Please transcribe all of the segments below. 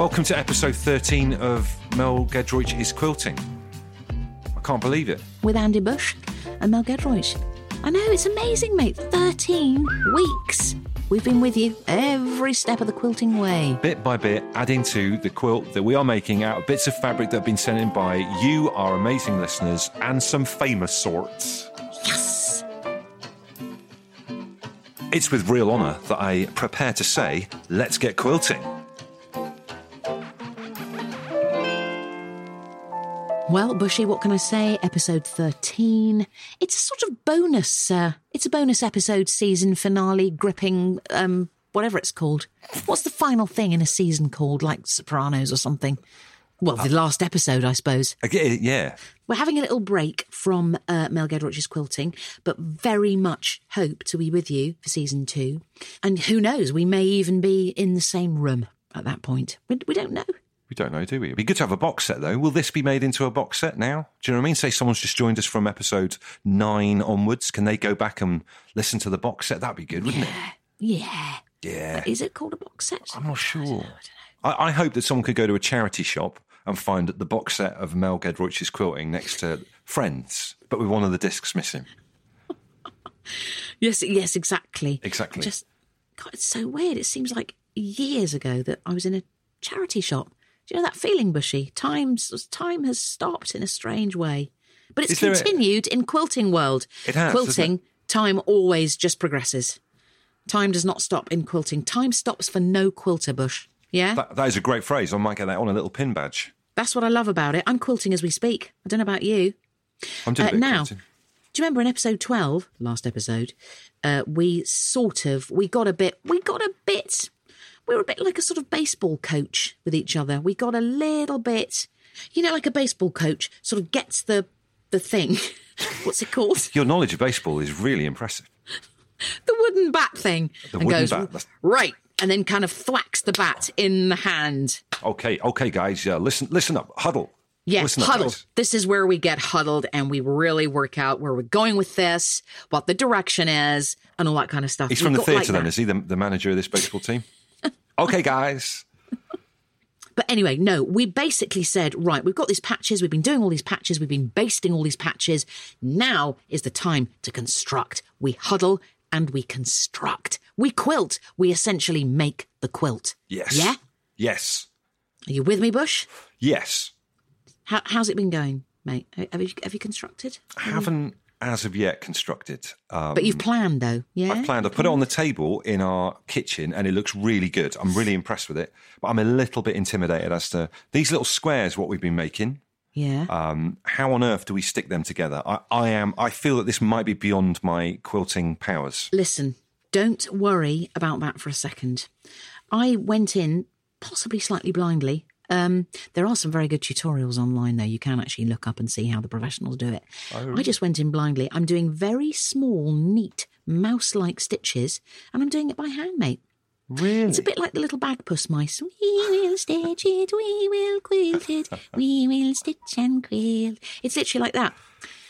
Welcome to episode 13 of Mel Giedroyc is Quilting. I can't believe it. with Andy Bush and Mel Giedroyc. I know, it's amazing, mate. 13 weeks. We've been with you every step of the quilting way. Bit by bit, adding to the quilt that we are making out of bits of fabric that have been sent in by you, our amazing listeners, and some famous sorts. Yes! It's with real honour that I prepare to say, let's get quilting. Well, Bushy, what can I say? Episode 13. It's a sort of bonus, uh, it's a bonus episode season finale gripping, um, whatever it's called. What's the final thing in a season called? Like Sopranos or something? Well, the last episode, I suppose. Yeah. We're having a little break from uh, Mel Giedroyc's quilting, but very much hope to be with you for season two. And who knows, we may even be in the same room at that point. We, we don't know. We don't know, do we? It'd be good to have a box set, though. Will this be made into a box set now? Do you know what I mean? Say someone's just joined us from episode nine onwards. Can they go back and listen to the box set? That'd be good, wouldn't it? Yeah. it? Yeah. Is it called a box set? I'm not sure. I, I hope that someone could go to a charity shop and find the box set of Mel Giedroyc's quilting next to Friends, but with one of the discs missing. Yes, yes, exactly. Exactly. Just, God, it's so weird. It seems like years ago that I was in a charity shop. Do you know that feeling, Bushy? Times, time has stopped in a strange way. But it's Is there a- continued in quilting world. It has, Quilting, time always just progresses. Time does not stop in quilting. Time stops for no quilter, Bush. Yeah? That, that is a great phrase. I might get that on a little pin badge. That's what I love about it. I'm quilting as we speak. I don't know about you. I'm doing Uh, a bit now, quilting. do you remember in episode 12, last episode, uh, we sort of, we got a bit, we got a bit, we were a bit like a sort of baseball coach with each other. We got a little bit, you know, like a baseball coach sort of gets the, the thing. What's it called? Your knowledge of baseball is really impressive. The wooden bat thing. The and wooden goes, bat, right. And then kind of thwacks the bat in the hand. Okay, okay, guys, uh, listen, listen up, huddle. Yeah, listen huddle. This is where we get huddled and we really work out where we're going with this, what the direction is, and all that kind of stuff. He's We've from the got like theatre, then, that. is he? The, the manager of this baseball team. Okay, guys. But anyway, no, we basically said, right, we've got these patches, we've been doing all these patches, we've been basting all these patches. Now is the time to construct. We huddle and we construct. We quilt. We essentially make the quilt. Yes. Yeah? Yes. Are you with me, Bush? Yes. How, how's it been going, mate? Have you, have you constructed? I haven't as of yet constructed. Um, But you've planned, though, yeah? I've planned. I've put it on the table in our kitchen, and it looks really good. I'm really impressed with it, but I'm a little bit intimidated as to these little squares. What we've been making. Yeah. Um, how on earth do we stick them together? I, I am. I feel that this might be beyond my quilting powers. Listen, don't worry about that for a second. I went in possibly slightly blindly. Um, there are some very good tutorials online, though. You can actually look up and see how the professionals do it. I just went in blindly. I'm doing very small, neat, mouse like stitches, and I'm doing it by hand, mate. Really? It's a bit like the little bagpuss mice. We will stitch it, we will quilt it, we will stitch and quilt. It's literally like that.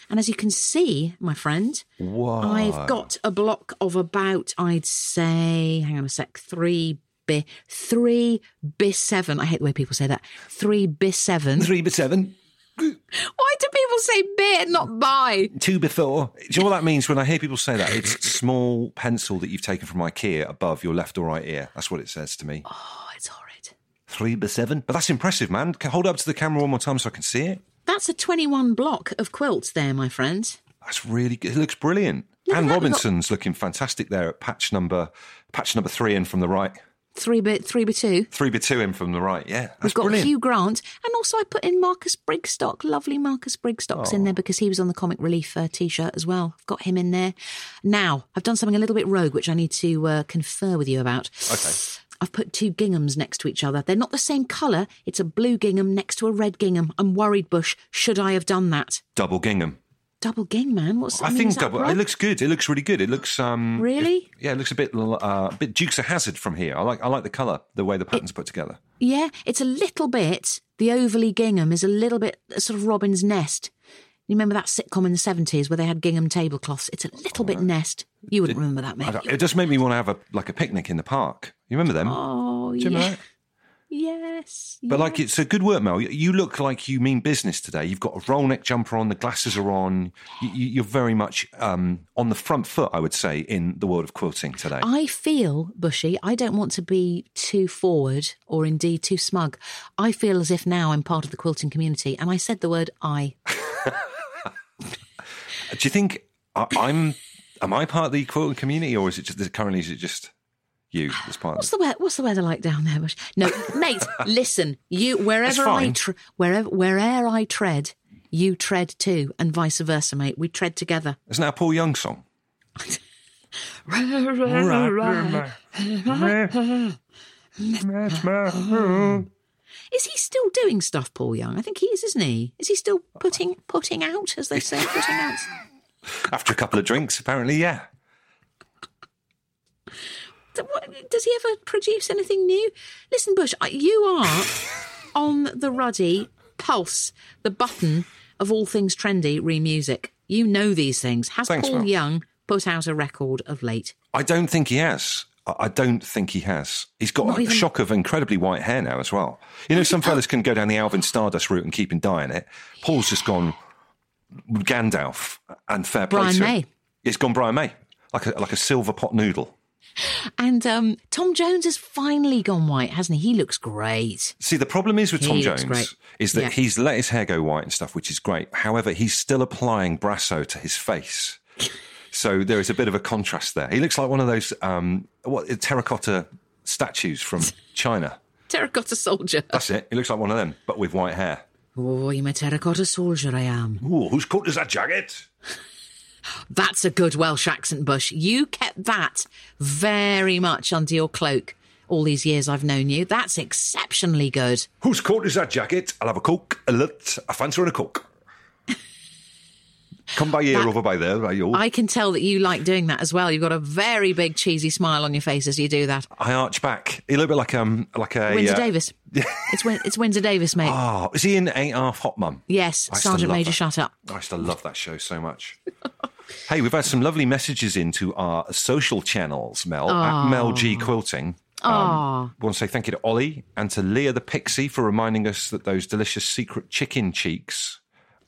And as you can see, my friend, Wow. I've got a block of about, I'd say, hang on a sec, three bis, three bis seven. I hate the way people say that. Three bis seven. three by seven, Why do people say bit not by? two before. Do you know what that means when I hear people say that? It's small pencil that you've taken from IKEA above your left or right ear. That's what it says to me. Oh, it's horrid. Three by seven. But that's impressive, man. Hold up to the camera one more time so I can see it. That's a 21 block of quilts there, my friend. That's really good. It looks brilliant. Look Anne we've got- Robinson's looking fantastic there at patch number patch number three in from the right. Three bit, three by two. Three by two in from the right. Yeah. That's We've got brilliant. Hugh Grant, and also I put in Marcus Brigstocke, lovely Marcus Brigstocke's in there because he was on the Comic Relief uh, t-shirt as well. I've got him in there. Now I've done something a little bit rogue, which I need to uh, confer with you about. Okay. I've put two ginghams next to each other. They're not the same colour. It's a blue gingham next to a red gingham. I'm worried, Bush. Should I have done that? Double gingham. Double ging, man. What's I, mean, think that double. It looks good. It looks really good. It looks um. Really? it- yeah, it looks a bit uh, a bit Dukes of Hazzard from here. I like I like the colour, the way the pattern's put together. Yeah, it's a little bit. The overly gingham is a little bit uh, sort of Robin's Nest. You remember that sitcom in the seventies where they had gingham tablecloths? It's a little bit nest. You wouldn't remember that, mate. it just make me want to have a like a picnic in the park. You remember them? Oh Do you remember yeah. Yes. But like, it's a good work, Mel. You look like you mean business today. You've got a roll neck jumper on, the glasses are on. You, you're very much um, on the front foot, I would say, in the world of quilting today. I feel, Bushy, I don't want to be too forward or indeed too smug. I feel as if now I'm part of the quilting community, and I said the word I. Do you think I, I'm? Am I part of the quilting community, or is it just currently? Is it just you as part of? What's the weather? What's the weather like down there, Bush? No, mate. listen, you wherever I tre- wherever wherever I tread, you tread too, and vice versa, mate. We tread together. Isn't that a Paul Young song? Is he still doing stuff, Paul Young? I think he is, isn't he? Is he still putting putting out, as they say, putting out? After a couple of drinks, apparently, yeah. Th- what- Does he ever produce anything new? Listen, Bush, you are on the ruddy pulse, the button of all things trendy re music. You know these things. Has Thanks, Paul Mel. Young put out a record of late? I don't think he has. I I don't think he has. He's got Not a even- shock of incredibly white hair now as well. You know, some fellas can go down the Alvin Stardust route and keep in dyeing it. Paul's just gone Gandalf and fair play Brian to him. May. It's gone Brian May, like a like a silver pot noodle. And um, Tom Jones has finally gone white, hasn't he? He looks great. See, the problem is with He Tom Jones great. is that Yeah. he's let his hair go white and stuff, which is great. However, he's still applying Brasso to his face. So there is a bit of a contrast there. He looks like one of those um, what terracotta statues from China. Terracotta soldier. That's it. He looks like one of them, but with white hair. Oh, I'm a terracotta soldier, I am. Oh, whose coat is that jacket? That's a good Welsh accent, Bush. You kept that very much under your cloak all these years I've known you. That's exceptionally good. Whose coat is that jacket? I'll have a coke, a lit, a fancy and a coke. Come by here, That- over by there. I can tell that you like doing that as well. You've got a very big cheesy smile on your face as you do that. I arch back. A little bit like um like a Windsor uh, Davies. It's Win- it's Windsor Davies, mate. Oh, is he in Ain't Half Hot Mum? yes, I Sergeant Major, that. shut up. I used to love that show so much. hey, we've had some lovely messages into our social channels, Mel, at Mel G Quilting. Um, want to say thank you to Ollie and to Leah the Pixie for reminding us that those delicious secret chicken cheeks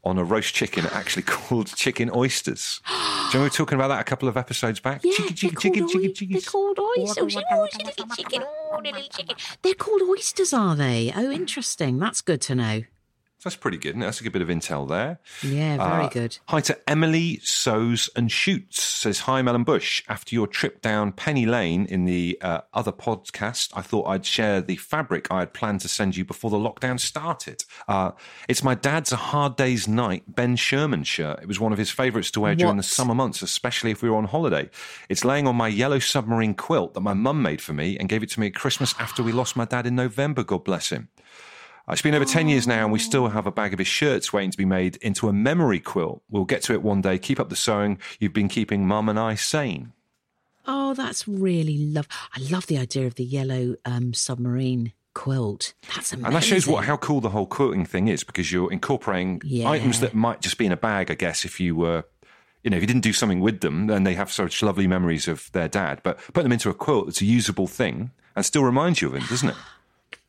on a roast chicken are actually called chicken oysters. Do you remember we were talking about that a couple of episodes back? Yeah, chicken, they're chicken, called, chicken, oi- chicken, chicken. they're called oysters. Oh, little chicken, oh, little chicken. They're called oysters, are they? Oh, interesting. That's good to know. That's pretty good. That's a good bit of intel there. Yeah, very Uh, good. Hi to Emily Sews and Shoots. Says, Hi, Melon Bush. After your trip down Penny Lane in the uh, other podcast, I thought I'd share the fabric I had planned to send you before the lockdown started. Uh, it's my dad's A Hard Day's Night Ben Sherman shirt. It was one of his favourites to wear during the summer months, especially if we were on holiday. It's laying on my yellow submarine quilt that my mum made for me and gave it to me at Christmas after we lost my dad in November, God bless him. It's been over 10 years now, and we still have a bag of his shirts waiting to be made into a memory quilt. We'll get to it one day. Keep up the sewing. You've been keeping Mum and I sane. Oh, that's really love. I love the idea of the yellow um, submarine quilt. That's amazing. And that shows what how cool the whole quilting thing is because you're incorporating Yeah. items that might just be in a bag, I guess, if you were. You know, if you didn't do something with them, then they have such lovely memories of their dad. But put them into a quilt that's a usable thing and still reminds you of him, doesn't it?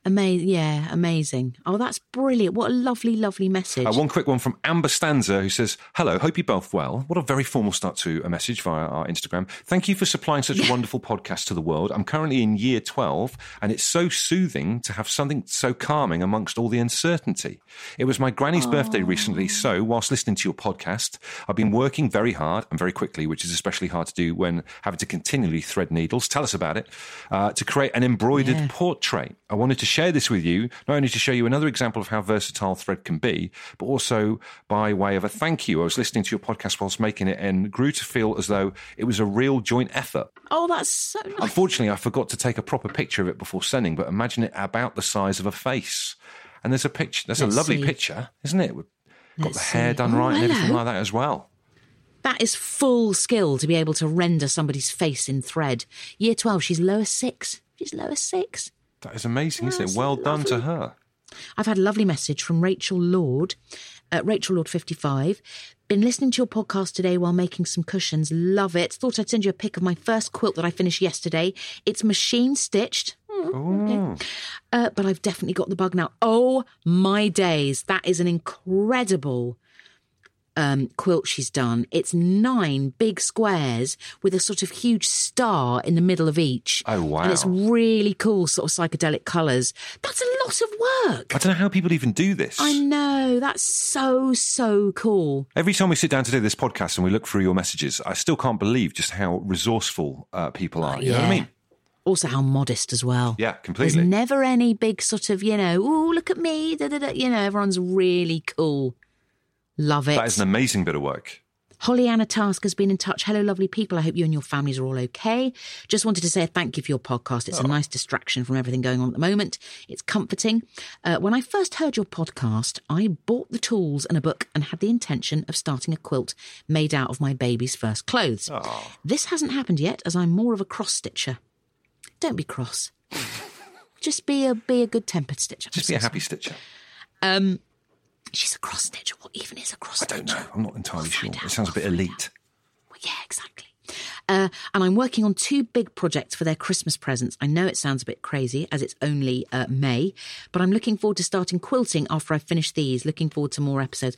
Amazing. Yeah, amazing. Oh, that's brilliant. What a lovely, lovely message. Uh, one quick one from Amber Stanza who says, Hello, hope you're both well. What a very formal start to a message via our Instagram. Thank you for supplying such a wonderful podcast to the world. I'm currently in year 12 and it's so soothing to have something so calming amongst all the uncertainty. It was my granny's birthday recently, so whilst listening to your podcast, I've been working very hard and very quickly, which is especially hard to do when having to continually thread needles. Tell us about it. Uh, to create an embroidered Yeah. portrait. I wanted to share this with you, not only to show you another example of how versatile thread can be, but also by way of a thank you. I was listening to your podcast whilst making it and grew to feel as though it was a real joint effort. oh, that's so nice. Unfortunately, I forgot to take a proper picture of it before sending, but imagine it about the size of a face. And there's a picture, there's Let's a lovely see. picture, isn't it? Got Let's the hair see. done Oh, right and everything hello. like that as well. That is full skill to be able to render somebody's face in thread. Year 12, she's lower six. She's lower six. That is amazing, isn't it? Well done to her. I've had a lovely message from Rachel Lord, uh, Rachel Lord 55. Been listening to your podcast today while making some cushions. Love it. Thought I'd send you a pic of my first quilt that I finished yesterday. It's machine stitched. okay. Uh, but I've definitely got the bug now. Oh my days. That is an incredible um, quilt she's done. It's nine big squares with a sort of huge star in the middle of each. Oh, wow. And it's really cool, sort of psychedelic colours. That's a lot of work. I don't know how people even do this. I know. That's so, so cool. Every time we sit down to do this podcast and we look through your messages, I still can't believe just how resourceful uh, people are. You know what I mean? Also, how modest as well. Yeah, completely. There's never any big sort of, you know, oh, look at me. Da, da, da. You know, everyone's really cool. Love it. That is an amazing bit of work. Holly Anna Task has been in touch. Hello, lovely people. I hope you and your families are all okay. Just wanted to say a thank you for your podcast. It's a nice distraction from everything going on at the moment. It's comforting. Uh, when I first heard your podcast, I bought the tools and a book and had the intention of starting a quilt made out of my baby's first clothes. This hasn't happened yet, as I'm more of a cross stitcher. Don't be cross. Just be a be a good tempered stitcher. Just be a happy stitcher. She's a cross stitcher. What even is a cross I don't know. I'm not entirely sure. out. It sounds a bit elite. Well, yeah, exactly. Uh, and I'm working on two big projects for their Christmas presents. I know it sounds a bit crazy as it's only uh, May, but I'm looking forward to starting quilting after I finish these. Looking forward to more episodes.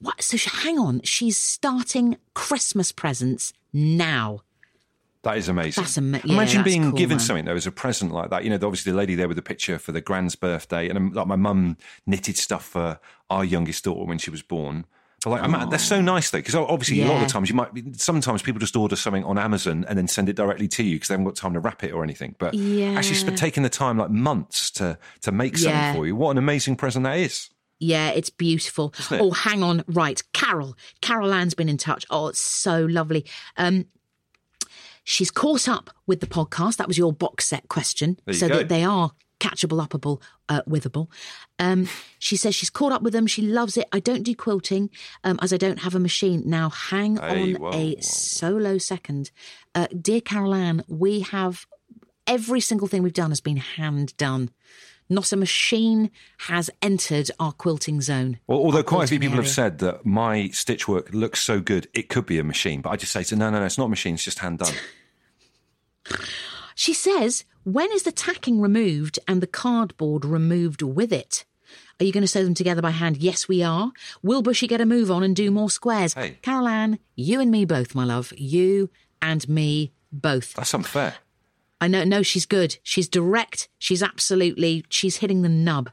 What? So hang on, she's starting Christmas presents now. That is amazing. That's ama- yeah, Imagine that's being cool, given man. something though as a present like that. You know, obviously the lady there with the picture for the grand's birthday, and um, like my mum knitted stuff for our youngest daughter when she was born. But like, I'm- that's so nice though, because obviously a lot of times you might. be- Sometimes people just order something on Amazon and then send it directly to you because they haven't got time to wrap it or anything. But actually, sp- taking the time like months to to make something Yeah. for you, what an amazing present that is. Yeah, it's beautiful. it? Oh, hang on. Right. Carol. Carol Ann's been in touch. Oh, it's so lovely. Um, she's caught up with the podcast. That was your box set question. So go. that they are catchable, upable, uh, withable. Um, she says she's caught up with them. She loves it. I don't do quilting um, as I don't have a machine. Now, hang Hey, on whoa, a whoa. solo second. Uh, dear Carol Ann, we have every single thing we've done has been hand done. Not a machine has entered our quilting zone. Well, although quite a few people have said that my stitch work looks so good, it could be a machine. But I just say to no, no, no, it's not a machine. It's just hand done. She says, when is the tacking removed and the cardboard removed with it? Are you going to sew them together by hand? Yes, we are. Will Bushy get a move on and do more squares? Hey. Carol Ann, you and me both, my love. You and me both. That's unfair. I know, no, she's good. She's direct. She's absolutely, she's hitting the nub.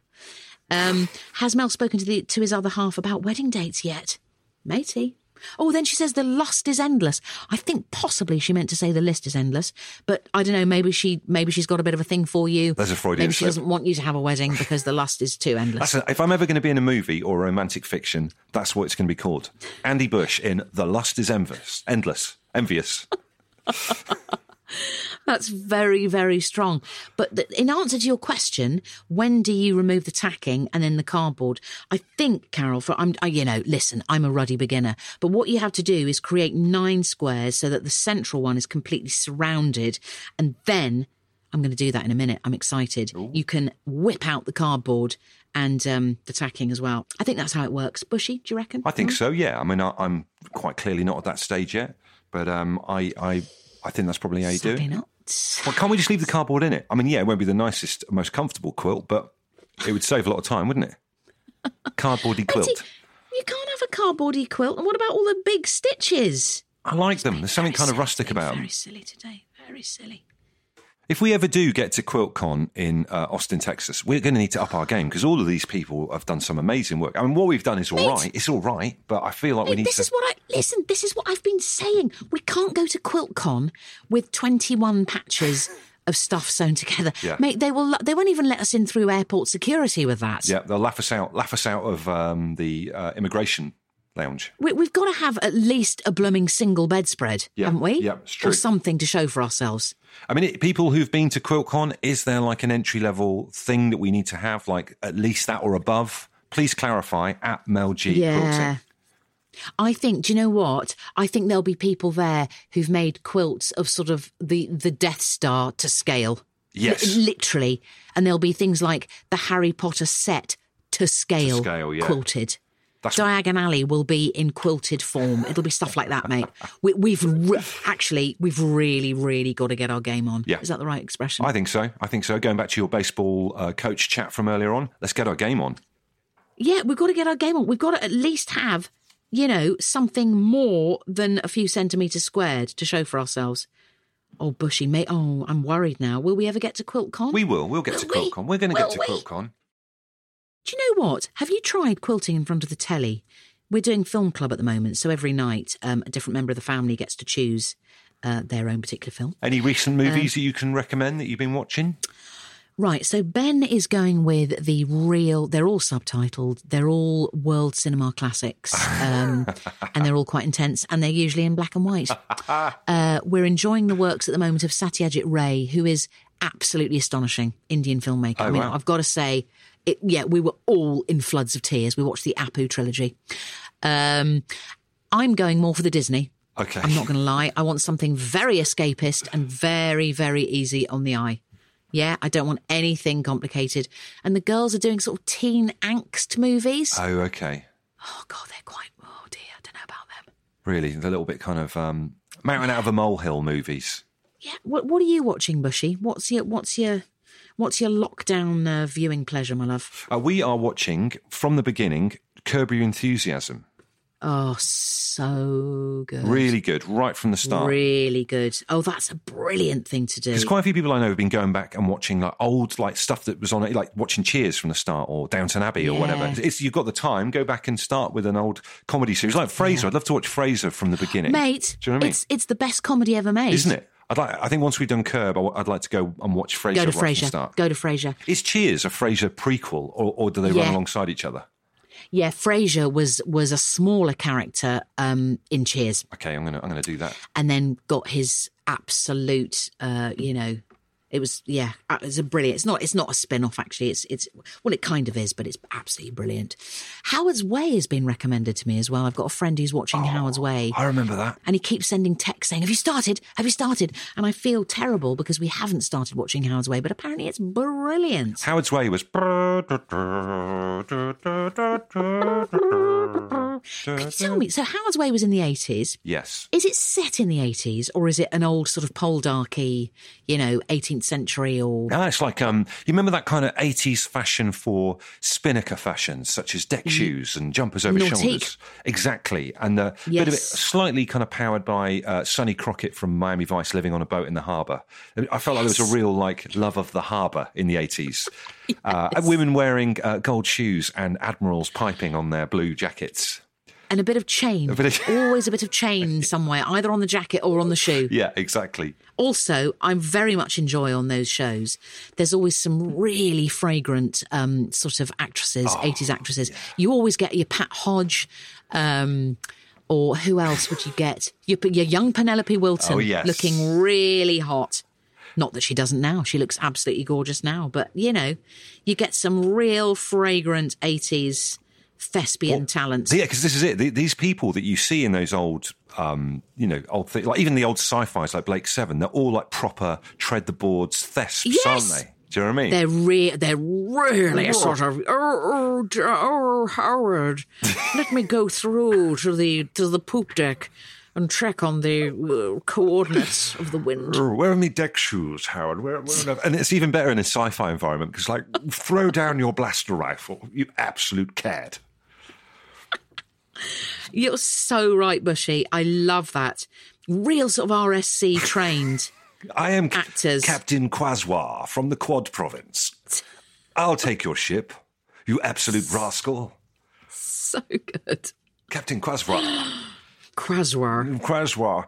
Um, has Mel spoken to the to his other half about wedding dates yet? Matey. Oh, then she says the lust is endless. I think possibly she meant to say the list is endless, but I don't know. Maybe she maybe she's got a bit of a thing for you. There's a Freudian Maybe she slip. doesn't want you to have a wedding because the lust is too endless. That's a, if I'm ever going to be in a movie or romantic fiction, that's what it's going to be called. Andy Bush in The Lust is Envious. Endless. Envious. That's very, very strong. But th- in answer to your question, when do you remove the tacking and then the cardboard? I think, Carol, for I'm, I, you know, listen, I'm a ruddy beginner, but what you have to do is create nine squares so that the central one is completely surrounded, and then I'm going to do that in a minute. I'm excited. You can whip out the cardboard and um, the tacking as well. I think that's how it works. Bushy, do you reckon? I think so, yeah. I mean, I, I'm quite clearly not at that stage yet, but um, I, I, I think that's probably how you do Probably it. not. Well, can't we just leave the cardboard in it? I mean, yeah, it won't be the nicest, most comfortable quilt, but it would save a lot of time, wouldn't it? Cardboardy quilt. You can't have a cardboardy quilt. And what about all the big stitches? I like them. There's something kind of rustic about them. Very silly today. Very silly. If we ever do get to QuiltCon in uh, Austin, Texas, we're going to need to up our game because all of these people have done some amazing work. I mean, what we've done is all right. It's all right, but I feel like we Mate, need this to. is what I listen. This is what I've been saying. We can't go to QuiltCon with twenty-one patches of stuff sewn together. Yeah. Mate, they will. They won't even let us in through airport security with that. yeah, they'll laugh us out. Laugh us out of um, the uh, immigration lounge. We, we've got to have at least a blooming single bedspread, Yeah, haven't we? yeah. Or something to show for ourselves. I mean, it, people who've been to QuiltCon, is there like an entry level thing that we need to have, like at least that or above? Please clarify at Mel G. Yeah. Quilting. I think, do you know what? I think there'll be people there who've made quilts of sort of the, the Death Star to scale. Yes. Li- literally. And there'll be things like the Harry Potter set to scale, scale, yeah. quilted. That's Diagon Alley will be in quilted form. It'll be stuff like that, mate. We, we've re- actually, we've really, really got to get our game on. Yeah. Is that the right expression? I think so. I think so. Going back to your baseball uh, coach chat from earlier on, let's get our game on. yeah, we've got to get our game on. We've got to at least have, you know, something more than a few centimetres squared to show for ourselves. Oh, Bushy, mate. Oh, I'm worried now. Will we ever get to QuiltCon? We will. We'll get to Will we? QuiltCon. We're going to get to we? QuiltCon. Do you know what? Have you tried quilting in front of the telly? We're doing film club at the moment, so every night um, a different member of the family gets to choose uh, their own particular film. Any recent Um, movies that you can recommend that you've been watching? Right, so Ben is going with the real. They're all subtitled. They're all world cinema classics, um, and they're all quite intense, and they're usually in black and white. Uh, we're enjoying the works at the moment of Satyajit Ray, who is absolutely astonishing Indian filmmaker. I mean, wow. I've got to say, it, yeah, we were all in floods of tears. We watched the Apu trilogy. Um, I'm going more for the Disney. Okay. I'm not going to lie. I want something very escapist and very, very easy on the eye. Yeah, I don't want anything complicated. And the girls are doing sort of teen angst movies. Oh, okay. oh, God, they're quite, oh dear, I don't know about them. Really, they're a little bit kind of um, mountain out of a molehill movies. Yeah, what, what are you watching, Bushy? What's your, what's your, what's your lockdown uh, viewing pleasure, my love? Uh, we are watching from the beginning Curb Your Enthusiasm. Oh, so good. Really good, right from the start. Really good. Oh, that's a brilliant thing to do. There's quite a few people I know have been going back and watching like old like stuff that was on it, like watching Cheers from the start or Downton Abbey or whatever. Yeah. It's, you've got the time, go back and start with an old comedy series like Frasier. I'd love to watch Frasier from the beginning, Mate, Do you know what I mean? it's, it's the best comedy ever made. Isn't it? I'd like. I think once we've done Curb, I'd like to go and watch Frasier Go to right Frasier. Go to Frasier. Is Cheers a Frasier prequel, or, or do they run alongside each other? Yeah, Frasier was was a smaller character um, in Cheers, Okay, I'm gonna I'm gonna do that. and then got his absolute, uh, you know, it was yeah, uh, it's a brilliant. It's not it's not a spin off actually. It's it's well, it kind of is, but it's absolutely brilliant. Howard's Way has been recommended to me as well. I've got a friend who's watching Howard's Way. I remember that. And he keeps sending texts saying, Have you started? Have you started? And I feel terrible because we haven't started watching Howard's Way, but apparently it's brilliant. Howard's Way was. Tell me, so Howard's Way was in the 80s. Yes. Is it set in the 80s or is it an old sort of poldarky, you know, 18th century or. Ah, it's like um, you remember that kind of eighties fashion for spinnaker fashions, such as deck shoes and jumpers over Nautique. shoulders. Exactly, and a bit of it slightly kind of powered by uh, Sonny Crockett from Miami Vice, living on a boat in the harbour. I felt like there was a real like love of the harbour in the eighties. Uh, women wearing uh, gold shoes and admirals piping on their blue jackets. And a bit of chain. bit of- Always a bit of chain somewhere, either on the jacket or on the shoe. Yeah, exactly. Also, I very much enjoy on those shows. There's always some really fragrant um, sort of actresses, Oh, 80s actresses. You always get your Pat Hodge, um, or who else would you get? Your, your young Penelope Wilton Oh, yes. looking really hot. Not that she doesn't now. She looks absolutely gorgeous now. But, you know, you get some real fragrant 80s thespian talent. Yeah, because this is it. These people that you see in those old, um, you know, old things, like even the old sci-fi's like Blake Seven, they're all like proper tread the boards thesps, Yes. aren't they? Do you know what I mean? They're re- they're really sort of oh, oh, oh Howard, let me go through to the to the poop deck and check on the uh, coordinates of the wind. Oh, Where are my deck shoes, Howard? Where, where and it's even better in a sci-fi environment because, like, throw down your blaster rifle, you absolute cad. You're so right, Bushy. I love that. Real sort of RSC trained. I am Actors. Captain Quaswa from the Quad Province. I'll take your ship, you absolute rascal. so good. Captain Quaswa. Quaswar. Quaswa.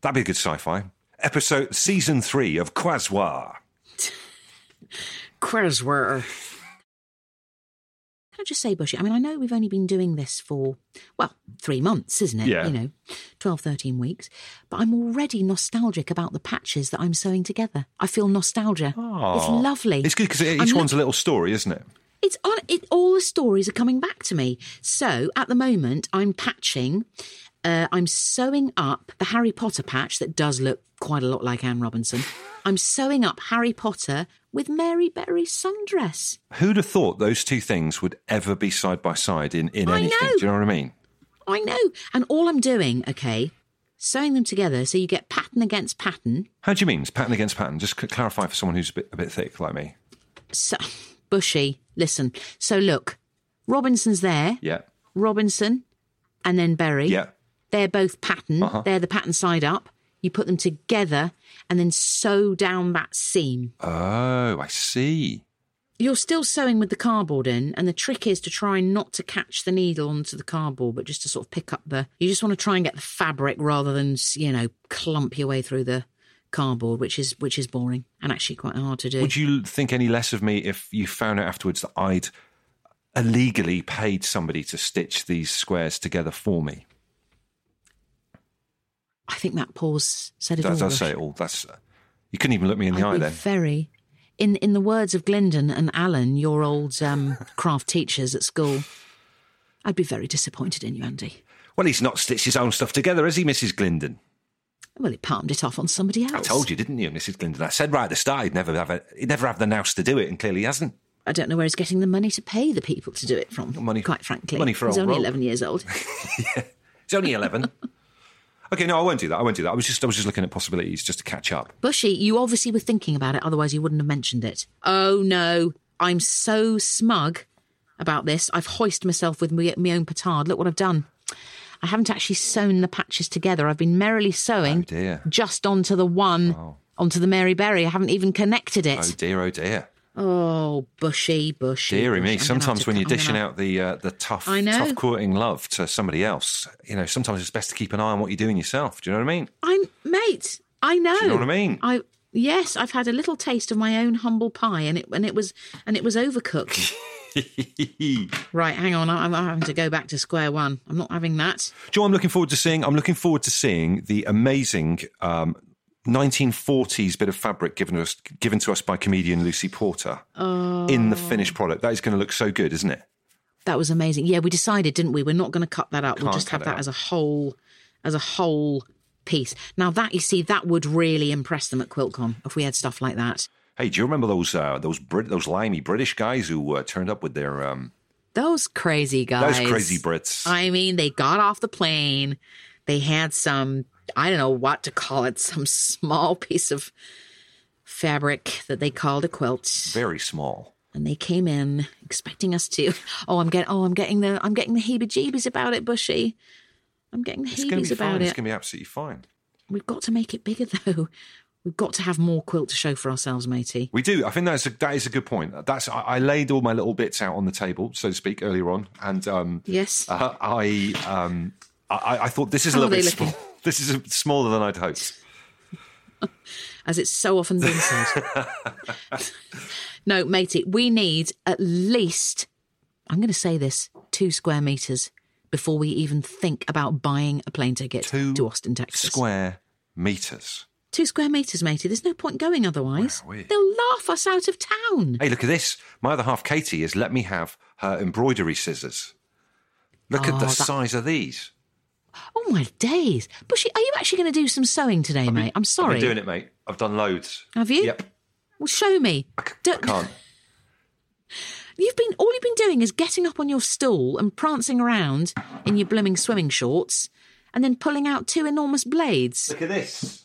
That'd be a good sci-fi. Episode season three of Quaswa. Quaswar. I just say, Bushy? I mean, I know we've only been doing this for, well, three months, isn't it? Yeah. You know, 12, 13 weeks. But I'm already nostalgic about the patches that I'm sewing together. I feel nostalgia. It's ah. lovely. It's good because each I'm lo- one's a little story, isn't it? It's on it. All the stories are coming back to me. So at the moment, I'm patching uh, I'm sewing up the Harry Potter patch that does look quite a lot like Anne Robinson. I'm sewing up Harry Potter with Mary Berry's sundress. Who'd have thought those two things would ever be side by side in, in I anything? know. Do you know what I mean? I know. And all I'm doing, okay, sewing them together so you get pattern against pattern. How do you mean? It's pattern against pattern. Just clarify for someone who's a bit, a bit thick like me. So, bushy. Listen. So look, Robinson's there. Yeah. Robinson and then Berry. Yeah. They're both pattern. Uh-huh. They're the pattern side up. You put them together and then sew down that seam. Oh, I see. You're still sewing with the cardboard in, and the trick is to try not to catch the needle onto the cardboard, but just to sort of pick up the. You just want to try and get the fabric rather than you know clump your way through the cardboard, which is which is boring and actually quite hard to do. Would you think any less of me if you found out afterwards that I'd illegally paid somebody to stitch these squares together for me? I think that pause said it That all. does say it all. That's you couldn't even look me in the I'd eye be then. very. In in the words of Glendon and Alan, your old um, craft teachers at school, I'd be very disappointed in you, Andy. Well, he's not stitched his own stuff together, has he, Mrs. Glinden? Well, he palmed it off on somebody else. I told you, didn't you, Mrs. Glinden? I said right at the start he'd never have a, he'd never have the nous to do it, and clearly he hasn't. I don't know where he's getting the money to pay the people to do it from. Money- quite frankly. money for he's only Rob. eleven years old. yeah. He's only eleven. okay, no, I won't do that. I won't do that. I was just I was just looking at possibilities just to catch up. Bushy, you obviously were thinking about it, otherwise you wouldn't have mentioned it. Oh no, I'm so smug about this. I've hoisted myself with my, my own petard. Look what I've done. I haven't actually sewn the patches together. I've been merrily sewing Oh, dear. just onto the one, oh. onto the Mary Berry. I haven't even connected it. Oh dear, oh dear. Oh, bushy, bushy. Deary bushy. me. I'm gonna have Sometimes when you're dishing out the uh, the tough tough courting love to somebody else, you know, sometimes it's best to keep an eye on what you're doing yourself. Do you know what I mean? I'm mate. I know. Do you know what I mean? I yes, I've had a little taste of my own humble pie, and it and it was and it was overcooked. right, hang on. I'm, I'm having to go back to square one. I'm not having that. Do you know I'm looking forward to seeing? I'm looking forward to seeing the amazing um, 1940s bit of fabric given us given to us by comedian Lucy Porter in the finished product. That is going to look so good, isn't it? That was amazing. Yeah, we decided, didn't we? We're not going to cut that up. we'll just have that out. as a whole, as a whole piece. Now that you see, that would really impress them at QuiltCon if we had stuff like that. Hey, do you remember those uh, those Brit- those limey British guys who uh, turned up with their um, Those crazy guys. those crazy Brits? I mean, they got off the plane. They had some, I don't know what to call it, some small piece of fabric that they called a quilt. Very small. And they came in expecting us to, oh, I'm getting, oh, I'm getting the, I'm getting the heebie-jeebies about it, Bushy. I'm getting the It's going heebies to be fine. about It's going to be absolutely fine. We've got to make it bigger, though. We've got to have more quilt to show for ourselves, matey. We do. I think that's a, that is a good point. That's I, I laid all my little bits out on the table, so to speak, earlier on, and um, Yes. uh, I um, I, I thought this is a little bit small. This is smaller than I'd hoped. as it's so often been said. no, matey, we need at least, I'm going to say this, two square meters before we even think about buying a plane ticket Two to Austin, Texas. Square meters. Two square meters, matey. There's no point going otherwise. They'll laugh us out of town. Hey, look at this. My other half, Katie, has let me have her embroidery scissors. Look at Oh, the that- size of these. Oh my days. Bushy, are you actually going to do some sewing today, mate? I'm sorry. I've been doing it, mate. I've done loads. Have you? Yep. Well, show me. I, c- I Don't- can't. You've been all you've been doing is getting up on your stool and prancing around in your blooming swimming shorts, and then pulling out two enormous blades. Look at this.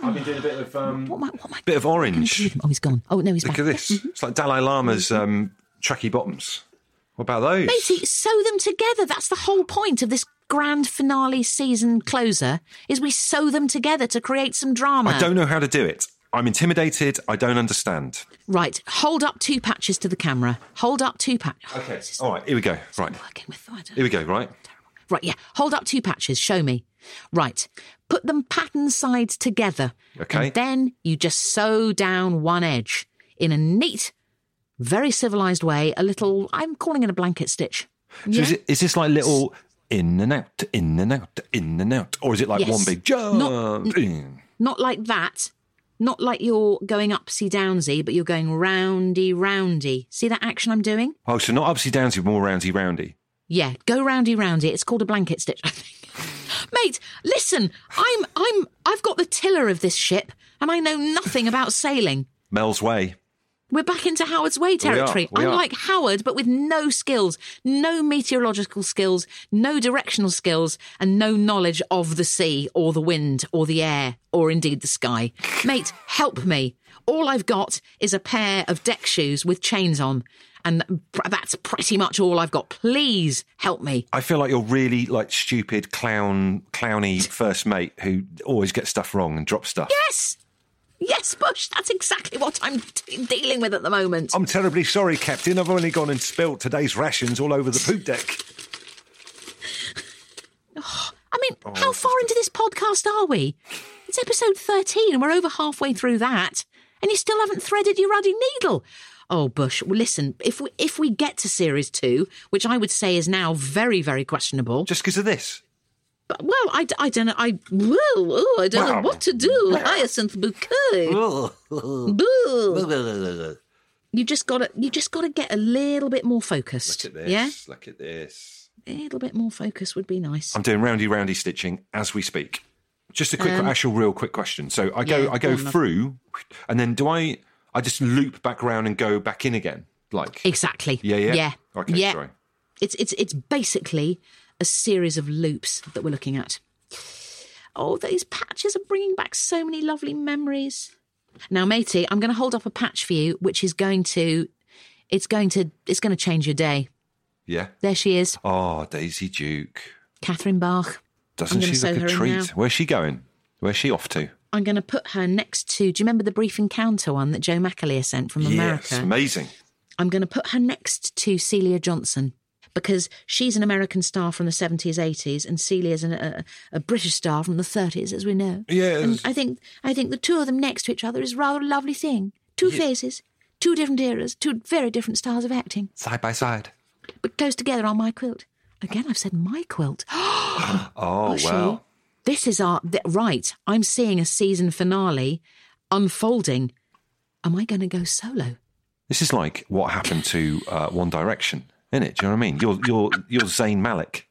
I've been doing a bit of um, What am I? What am I? bit of orange. Oh, he's gone. Oh no, he's Look back. Look at this. It's like Dalai Lama's um, tracky bottoms. What about those? Matey, sew them together. That's the whole point of this grand finale season closer. Is we sew them together to create some drama. I don't know how to do it. I'm intimidated. I don't understand. Right, hold up two patches to the camera. Hold up two patches. Oh, okay. All right. Here we go. Right. Working with Here we go. Right. Right, yeah. Hold up two patches. Show me. Right. Put them pattern sides together. Okay. And then you just sew down one edge in a neat, very civilized way. A little, I'm calling it a blanket stitch. So Yeah. is, it, is this like little in and out, in and out, in and out, or is it like Yes. one big jump? Not- in? Not like that. Not like you're going upsy downsy, but you're going roundy roundy. See that action I'm doing? Oh, so not upsy downsy, more roundy roundy. Yeah, go roundy roundy. It's called a blanket stitch, I think. Mate, listen, I'm I'm I've got the tiller of this ship and I know nothing about sailing. Mel's Way. We're back into Howard's Way territory. we I'm are. like Howard, but with no skills, no meteorological skills, no directional skills, and no knowledge of the sea or the wind or the air or indeed the sky. Mate, help me. All I've got is a pair of deck shoes with chains on, and that's pretty much all I've got. Please help me. I feel like you're really like stupid clown, clowny first mate who always gets stuff wrong and drops stuff. Yes! Yes, Bush, that's exactly what I'm t- dealing with at the moment. I'm terribly sorry, Captain. I've only gone and spilt today's rations all over the poop deck. Oh, I mean, how oh. far into this podcast are we? It's episode 13 and we're over halfway through that, and you still haven't threaded your ruddy needle. Oh, Bush, well, listen, if we, if we get to series two, which I would say is now very, very questionable, Just because of this. Well, I don't know, I, well, oh, I don't know what to do. Hyacinth bouquet. Boo. You just gotta, you just gotta get a little bit more focused. Look at this. Yeah? Look at this. A little bit more focus would be nice. I'm doing roundy roundy stitching as we speak. Just a quick, actual, real quick question. So I go, Um, yeah, I go go on, love. through, and then do I? I just loop back around and go back in again, like Exactly. yeah, yeah, Yeah. Okay, yeah. sorry. It's it's it's basically a series of loops that we're looking at. Oh, these patches are bringing back so many lovely memories. Now, matey, I'm going to hold up a patch for you, which is going to, it's going to, it's going to change your day. Yeah. There she is, Oh, Daisy Duke. Catherine Bach. Doesn't she look a treat? Where's she going? Where's she off to? I'm going to put her next to. Do you remember the brief encounter one that Joe McAleer sent from America? Yes, amazing. I'm going to put her next to Celia Johnson because she's an American star from the 70s, 80s, and Celia's an, a, a British star from the 30s, as we know. Yes. And I think I think the two of them next to each other is rather a lovely thing. Two faces, two different eras, two very different styles of acting, Side by side. but close together on my quilt. Again, I've said my quilt. Oh well. This is our th- right. I'm seeing a season finale unfolding. Am I going to go solo? This is like what happened to uh, One Direction, isn't it? Do you know what I mean? You're you're you're Zayn Malik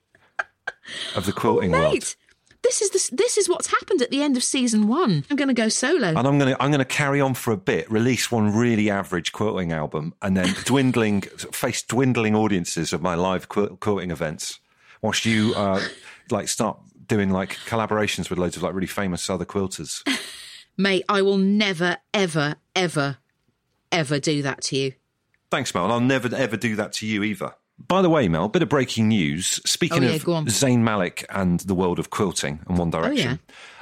of the quilting world, Oh, Mate, this is the, this is what's happened at the end of season one. I'm going to go solo. and I'm gonna I'm gonna carry on for a bit, release one really average quilting album, and then dwindling face dwindling audiences of my live quil- quilting events, whilst you uh, like start doing like collaborations with loads of like really famous other quilters. Mate, I will never, ever, ever, ever do that to you. Thanks, Mel. I'll never ever do that to you either. By the way, Mel, bit of breaking news. Speaking Oh, yeah, of. Oh, Zayn Malik and the world of quilting and One Direction,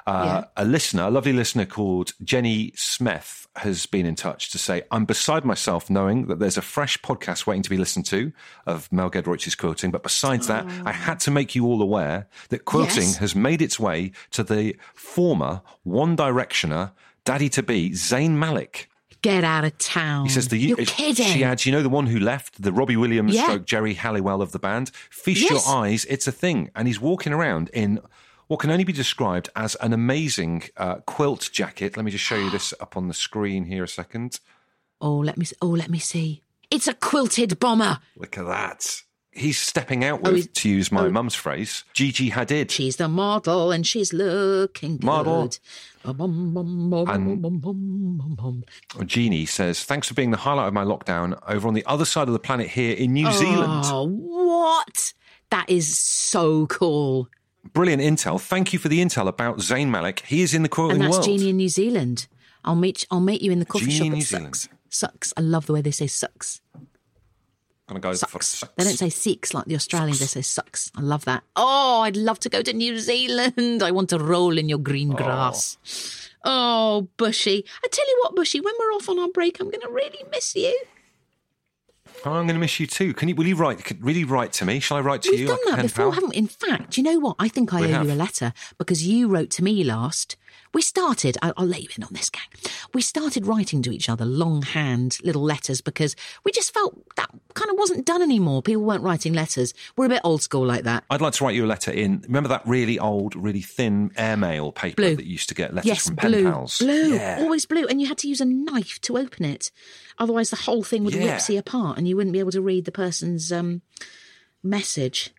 uh, a listener, a lovely listener called Jenny Smith, has been in touch to say, I'm beside myself knowing that there's a fresh podcast waiting to be listened to of Mel Giedroyc's quilting. But besides that, I had to make you all aware that quilting Yes. has made its way to the former One Directioner, daddy to be, Zayn Malik. Get out of town. He says the You're kidding. She adds, you know, the one who left, the Robbie Williams Yeah. stroke Geri Halliwell of the band. Feast Yes. your eyes, it's a thing. And he's walking around in what can only be described as an amazing uh, quilt jacket. Let me just show you this up on the screen here a second. oh, let me. Oh, let me see. It's a quilted bomber. Look at that. He's stepping out Oh, with, he's- to use my oh. mum's phrase, Gigi Hadid. She's the model, and she's looking good. Model. Bum, And-. Jeannie says, thanks for being the highlight of my lockdown over on the other side of the planet here in New Zealand. Oh, what? That is so cool. Brilliant intel. Thank you for the intel about Zayn Malik. He is in the quilting And that's world. Jeannie in New Zealand. I'll meet. I'll meet you in the coffee Jeannie shop. New Sucks. Zealand. Sucks. I love the way they say sucks. Gonna go for Sucks. sucks. They don't say six like the Australians. They say sucks. I love that. Oh, I'd love to go to New Zealand. I want to roll in your green oh. grass. Oh, Bushy. I tell you what, Bushy. When we're off on our break, I'm going to really miss you. Oh, I'm going to miss you too. Can you? Will you write? Could, really write to me? Shall I write to you? We've done like that before, pal? haven't we? In fact, you know what? I think I We owe have. you a letter because you wrote to me last. We started, I- I'll let you in on this, gang. We started writing to each other longhand little letters because we just felt that kind of wasn't done anymore. People weren't writing letters. We're a bit old school like that. I'd like to write you a letter in. Remember that really old, really thin airmail paper Blue. that you used to get letters Yes, from pen blue, pals? blue, Yeah. always blue, and you had to use a knife to open it. Otherwise, the whole thing would Yeah. ripsy apart, and you wouldn't be able to read the person's um, message.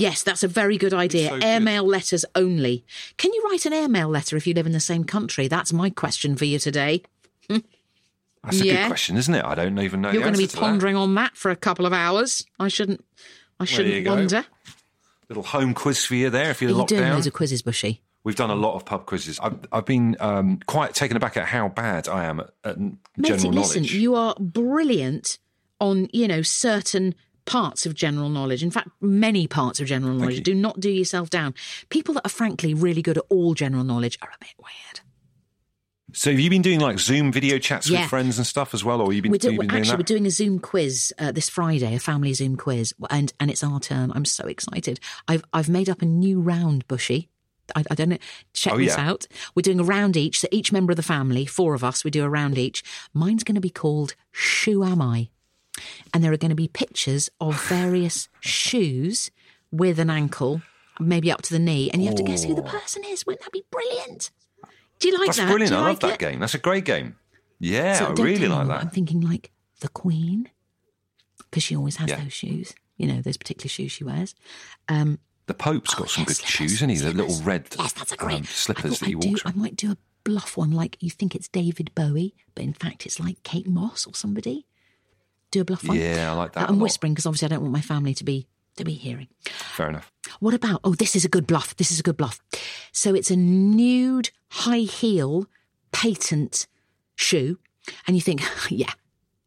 Yes, that's a very good idea. So good. airmail letters only. Can you write an airmail letter if you live in the same country? That's my question for you today. That's a Yeah. good question, isn't it? I don't even know. You're going to be answer that. pondering on that for a couple of hours. I shouldn't. I shouldn't go. wonder. Little home quiz for you there if you're Are you locked doing down. loads of quizzes, Bushy? We've done a lot of pub quizzes. I've, I've been um, quite taken aback at how bad I am at, at Matey, general listen, knowledge. you are brilliant on, you know, certain parts of general knowledge. In fact, many parts of general knowledge. Do not do yourself down. People that are frankly really good at all general knowledge are a bit weird. so have you been doing like Zoom video chats Yeah. with friends and stuff as well, or you've been, We're, do- been actually we're doing a Zoom quiz uh, this Friday, a family Zoom quiz, and and it's our turn. I'm so excited. I've I've made up a new round, Bushy. I, I don't know. Check Oh, this yeah. out. We're doing a round each. So each member of the family, four of us, we do a round each. Mine's going to be called "Shoe Am I," and there are going to be pictures of various shoes with an ankle, maybe up to the knee, and you have to guess who the person is. Wouldn't that be brilliant? Do you like that? That's that? brilliant. I love that it? game. That's a great game. Yeah, So I really like that. I'm thinking like the Queen, because she always has Yeah. those shoes. You know, those particular shoes she wears. Um, The Pope's got some yeah, good slippers, shoes, hasn't he? The little red yes, that's a great um, slippers that he I'd do, I might do a bluff one, like you think it's David Bowie, but in fact it's like Kate Moss or somebody. Do a bluff one. Yeah, I like that. I'm lot. whispering because obviously I don't want my family to be to be hearing. Fair enough. What about? Oh, this is a good bluff. This is a good bluff. So it's a nude high heel patent shoe, and you think, yeah,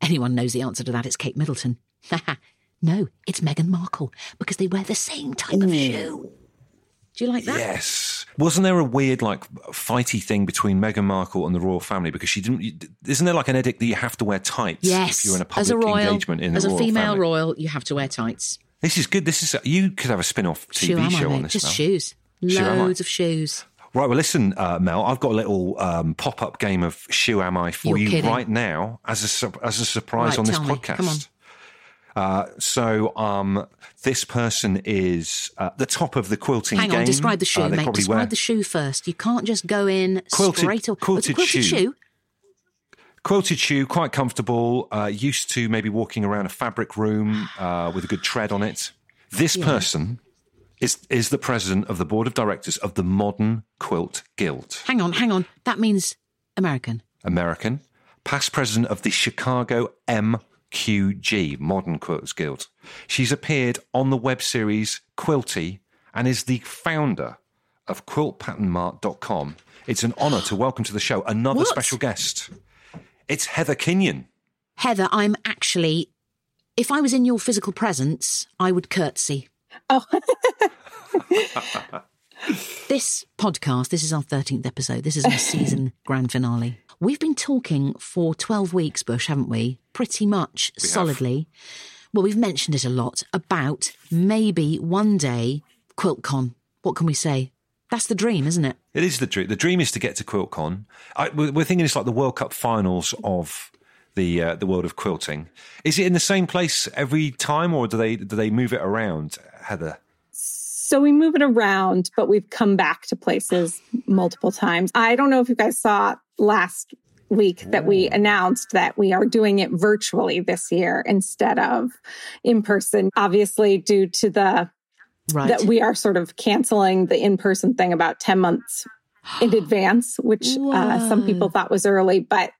anyone knows the answer to that. It's Kate Middleton. no, it's Meghan Markle because they wear the same type of shoe. Do you like that? Yes. Wasn't there a weird, like, fighty thing between Meghan Markle and the royal family because she didn't? Isn't there like an edict that you have to wear tights Yes, if you're in a public as a royal, engagement in the as a female family? royal, you have to wear tights. This is good. This is you could have a spin-off TV show on this. Just Mel. shoes. Loads of shoes. Right. Well, listen, uh, Mel. I've got a little um, pop-up game of Shoe Am I for You're you kidding. right now as a as a surprise Right, on this podcast. Uh, so, um, this person is uh, the top of the quilting Hang game. on, describe the shoe, Uh, mate. Describe wear the shoe first. You can't just go in Quilted- straight away. quilted quilted shoe. shoe. quilted shoe, quite comfortable. Uh, used to maybe walking around a fabric room uh, with a good tread on it. This person is is the president of the board of directors of the Modern Quilt Guild, Hang on, hang on. That means American. American. Past president of the Chicago MQG, Modern Quilts Guild. She's appeared on the web series Quilty and is the founder of quiltpatternmart.com. It's an honour to welcome to the show another What? special guest. It's Heather Kenyon. Heather, I'm actually, if I was in your physical presence, I would curtsy. Oh, This podcast, this is our 13th episode. This is our season grand finale. We've been talking for 12 weeks, Bush, haven't we? Pretty much solidly. Well, we've mentioned it a lot about maybe one day QuiltCon. What can we say? That's the dream, isn't it? It is the dream. The dream is to get to QuiltCon. I, we're we're thinking it's like the World Cup finals of the uh, the world of quilting. Is it in the same place every time, or do they do they move it around, Heather? So we move it around, but we've come back to places multiple times. I don't know if you guys saw last week that we announced that we are doing it virtually this year instead of in person, obviously, due to the Right. that we are sort of canceling the in person thing about 10 months in advance, which uh, some people thought was early, but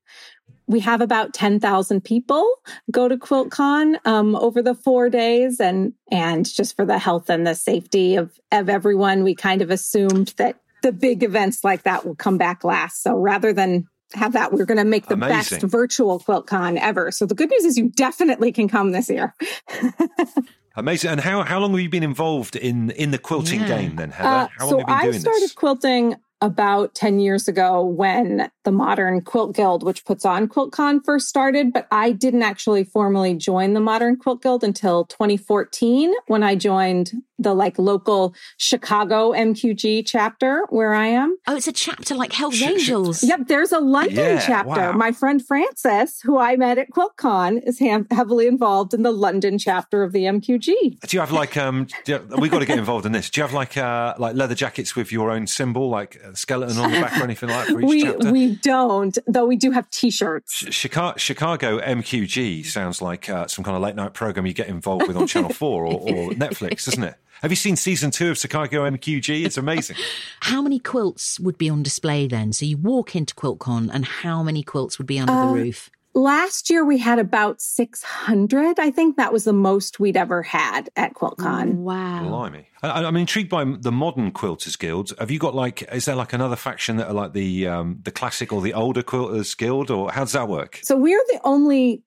we have about 10,000 people go to QuiltCon um, over the four days. And, and just for the health and the safety of, of everyone, we kind of assumed that the big events like that will come back last. So rather than have that, we're going to make the Amazing. best virtual QuiltCon ever. So the good news is you definitely can come this year. Amazing. And how, how long have you been involved in in the quilting Yeah. game then, Heather? Uh, how long so have you been I started this? quilting about 10 years ago when the Modern Quilt Guild, which puts on QuiltCon, first started, but I didn't actually formally join the Modern Quilt Guild until 2014 when I joined the like local Chicago MQG chapter where I am. oh, it's a chapter like Hell's Sh- sh- Angels. Yep, there's a London Yeah, chapter. wow. My friend Frances, who I met at QuiltCon, is ham- heavily involved in the London chapter of the MQG. Do you have like um? Do you, we got to get involved in this. Do you have like uh like leather jackets with your own symbol, like a skeleton on the back or anything like that for each we chapter? we don't, though we do have T-shirts. Ch- Chicago, Chicago MQG sounds like uh, some kind of late night program you get involved with on Channel 4 or, or Netflix, doesn't it? Have you seen season two of Chicago MQG? It's amazing. How many quilts would be on display then? So you walk into QuiltCon and how many quilts would be under Uh, the roof? Last year we had about 600. I think that was the most we'd ever had at QuiltCon. Wow. Blimey. I, I'm intrigued by the modern Quilters Guild. Have you got like, is there like another faction that are like the um, the classic or the older Quilters Guild, or how does that work? So we're the only.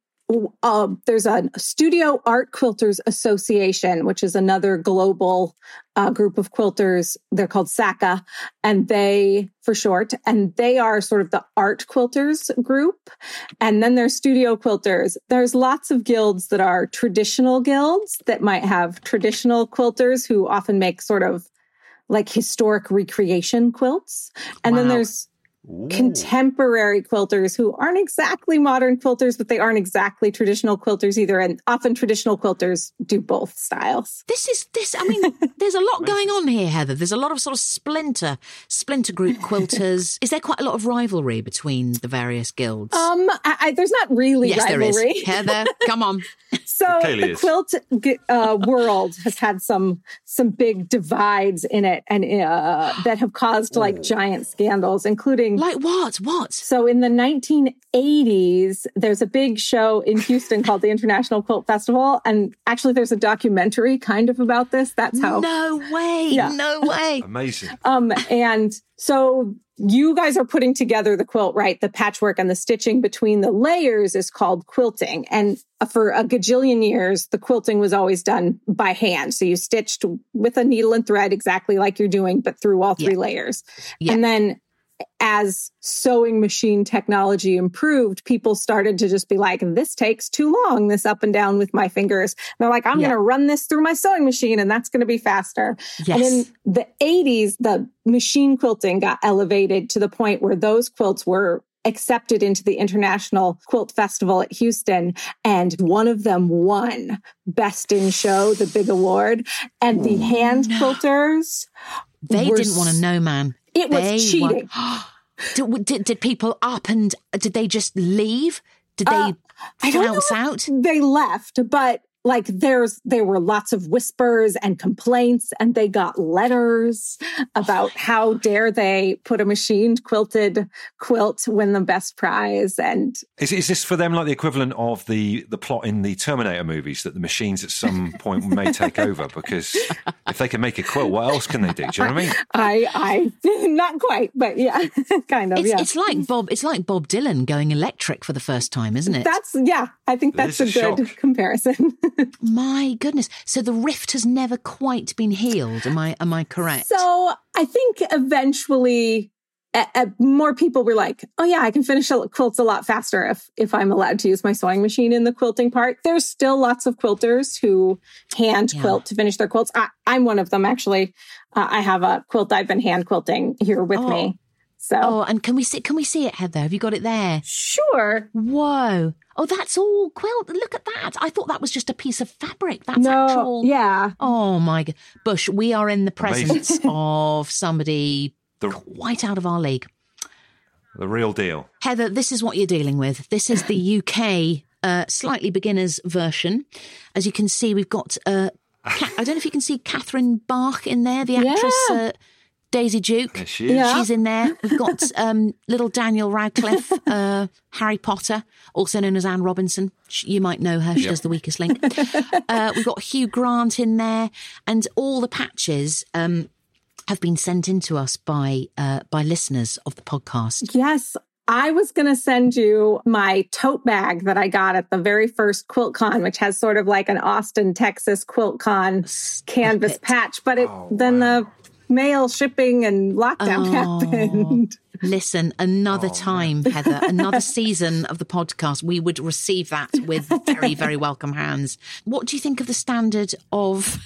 Uh, there's a Studio Art Quilters Association, which is another global uh, group of quilters. They're called SAQA, and they, for short, and they are sort of the art quilters group. And then there's studio quilters. There's lots of guilds that are traditional guilds that might have traditional quilters who often make sort of like historic recreation quilts. And then Wow. There's contemporary quilters who aren't exactly modern quilters, but they aren't exactly traditional quilters either. And often traditional quilters do both styles. This is this. I mean, there's a lot going on here, Heather. There's a lot of sort of splinter, splinter group quilters. Is there quite a lot of rivalry between the various guilds? Um, I, I, there's not really yes, rivalry. there is. Heather, come on. So Clearly the is. quilt uh, world has had some some big divides in it, and uh, that have caused like giant scandals, including. Like what? What? So in the 1980s, there's a big show in Houston called the International Quilt Festival, and actually there's a documentary kind of about this. That's how No way. Yeah. No way. Amazing. Um, and so you guys are putting together the quilt, right? The patchwork and the stitching between the layers is called quilting. And for a gajillion years, the quilting was always done by hand. So you stitched with a needle and thread exactly like you're doing, but through all three Yeah. layers. Yeah. And then as sewing machine technology improved, people started to just be like, this takes too long, this up and down with my fingers. And they're like, I'm Yeah. going to run this through my sewing machine and that's going to be faster. Yes. And in the 80s, the machine quilting got elevated to the point where those quilts were accepted into the International Quilt Festival at Houston. And one of them won Best in Show, the big award. And the oh, hand quilters, they didn't want to know, man. It was They cheating. wa- did, did, did people up and did they just leave? Did they Uh, flounce out? they left, but like there's there were lots of whispers and complaints and they got letters about oh. how dare they put a machined quilted quilt win the best prize and Is, is this for them like the equivalent of the, the plot in the Terminator movies that the machines at some point may take over? Because if they can make a quilt, what else can they do? Do you know what I mean? I I not quite but yeah kind of It's, yeah it's like Bob. It's like Bob Dylan going electric for the first time, isn't it? that's yeah I think that's is a a good shock. comparison My goodness. So the rift has never quite been healed. Am I? Am I correct? So I think eventually more people were like, "Oh yeah, I can finish quilts a lot faster if if I'm allowed to use my sewing machine in the quilting part." There's still lots of quilters who hand Yeah. quilt to finish their quilts. I, I'm one of them actually. Uh, I have a quilt I've been hand quilting here with Oh. me. So oh, and can we see? Can we see it, Heather? Have you got it there? sure. Whoa! Oh, that's all quilt. Look at that. I thought that was just a piece of fabric. That's no, actual. yeah. Oh my god, Bush! We are in the presence of somebody The, quite out of our league. the real deal. Heather, this is what you're dealing with. This is the UK uh, slightly beginners version. As you can see, we've got. Uh, Ca- I don't know if you can see Catherine Bach in there, the actress Yeah. uh, Daisy Duke. There she is. Yeah. She's in there. We've got um, little Daniel Radcliffe, uh, Harry Potter, also known as Anne Robinson. Sh- You might know her. She Yep. does the weakest link. uh, we've got Hugh Grant in there, and all the patches um, have been sent in to us by uh, by listeners of the podcast. Yes. I was going to send you my tote bag that I got at the very first QuiltCon, which has sort of like an Austin, Texas QuiltCon Stop canvas it. patch, but it Oh, then wow. the mail shipping and lockdown Oh. happened. Listen, another Oh, time, Heather, another season of the podcast, we would receive that with very, very welcome hands. What do you think of the standard of?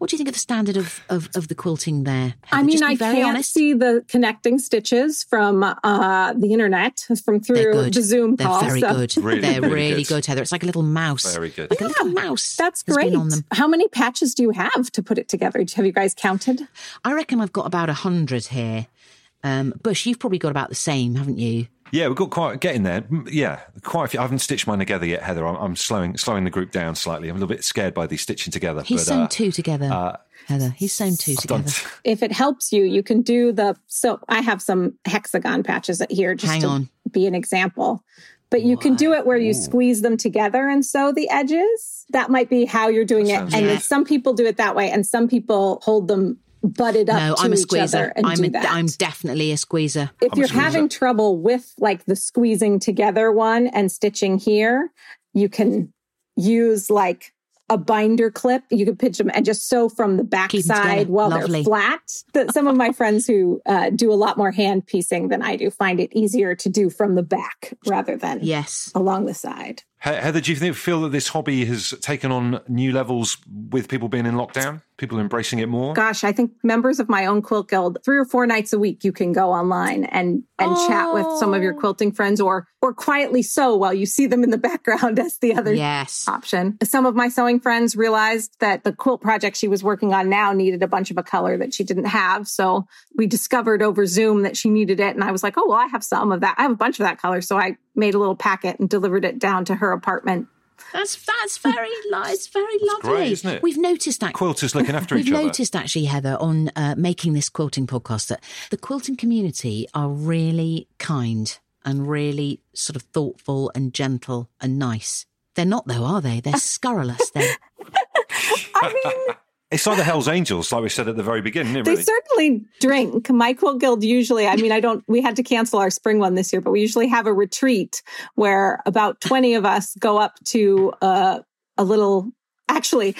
What do you think of the standard of of, of the quilting there? I mean, I very can't honest. see the connecting stitches from uh, the internet, from through the Zoom They're call. very so good. Really, They're really really good. good, Heather. It's like a little mouse. Very good. Like a little mouse. That's great. On them. How many patches do you have to put it together? Have you guys counted? I reckon I've got about a hundred here. Um, Bush, you've probably got about the same, haven't you? Yeah, we've got quite getting there. Yeah, quite a few. I haven't stitched mine together yet, Heather. I'm, I'm slowing slowing the group down slightly. I'm a little bit scared by these stitching together. He's but, sewn uh, two together, Heather. He's sewn two I've done- together. if it helps you, you can do the. So I have some hexagon patches here just Hang to on. be an example. But you can do it where you squeeze them together and sew the edges. That might be how you're doing That it. And good. some people do it that way, and some people hold them butted up No, to I'm a each squeezer. other and I'm do a, that. I'm definitely a squeezer. if I'm you're squeezer. having trouble with like the squeezing together one and stitching here, you can use like a binder clip. You can pitch them and just sew from the back Keep 'em side while Lovely. they're flat. The- some of my friends who uh, do a lot more hand piecing than I do find it easier to do from the back rather than Yes. along the side. He- Heather, do you think, feel that this hobby has taken on new levels with people being in lockdown? People embracing it more? Gosh, I think members of my own quilt guild, three or four nights a week, you can go online and and chat with some of your Oh. quilting friends, or or quietly sew while you see them in the background as the other Yes. option. Some of my sewing friends realized that the quilt project she was working on now needed a bunch of a color that she didn't have. So we discovered over Zoom that she needed it. And I was like, oh, well, I have some of that. I have a bunch of that color. So I made a little packet and delivered it down to her apartment. That's that's very nice, very lovely. great, isn't it? We've noticed that Quilters looking after each other. We've noticed actually, Heather, on uh, making this quilting podcast that the quilting community are really kind and really sort of thoughtful and gentle and nice. They're not though, are they? They're scurrilous. They're I mean, It's like the Hell's Angels, like we said at the very beginning, isn't they certainly drink. My quilt guild usually, I mean, I don't, we had to cancel our spring one this year, but we usually have a retreat where about 20 of us go up to uh, a little, actually,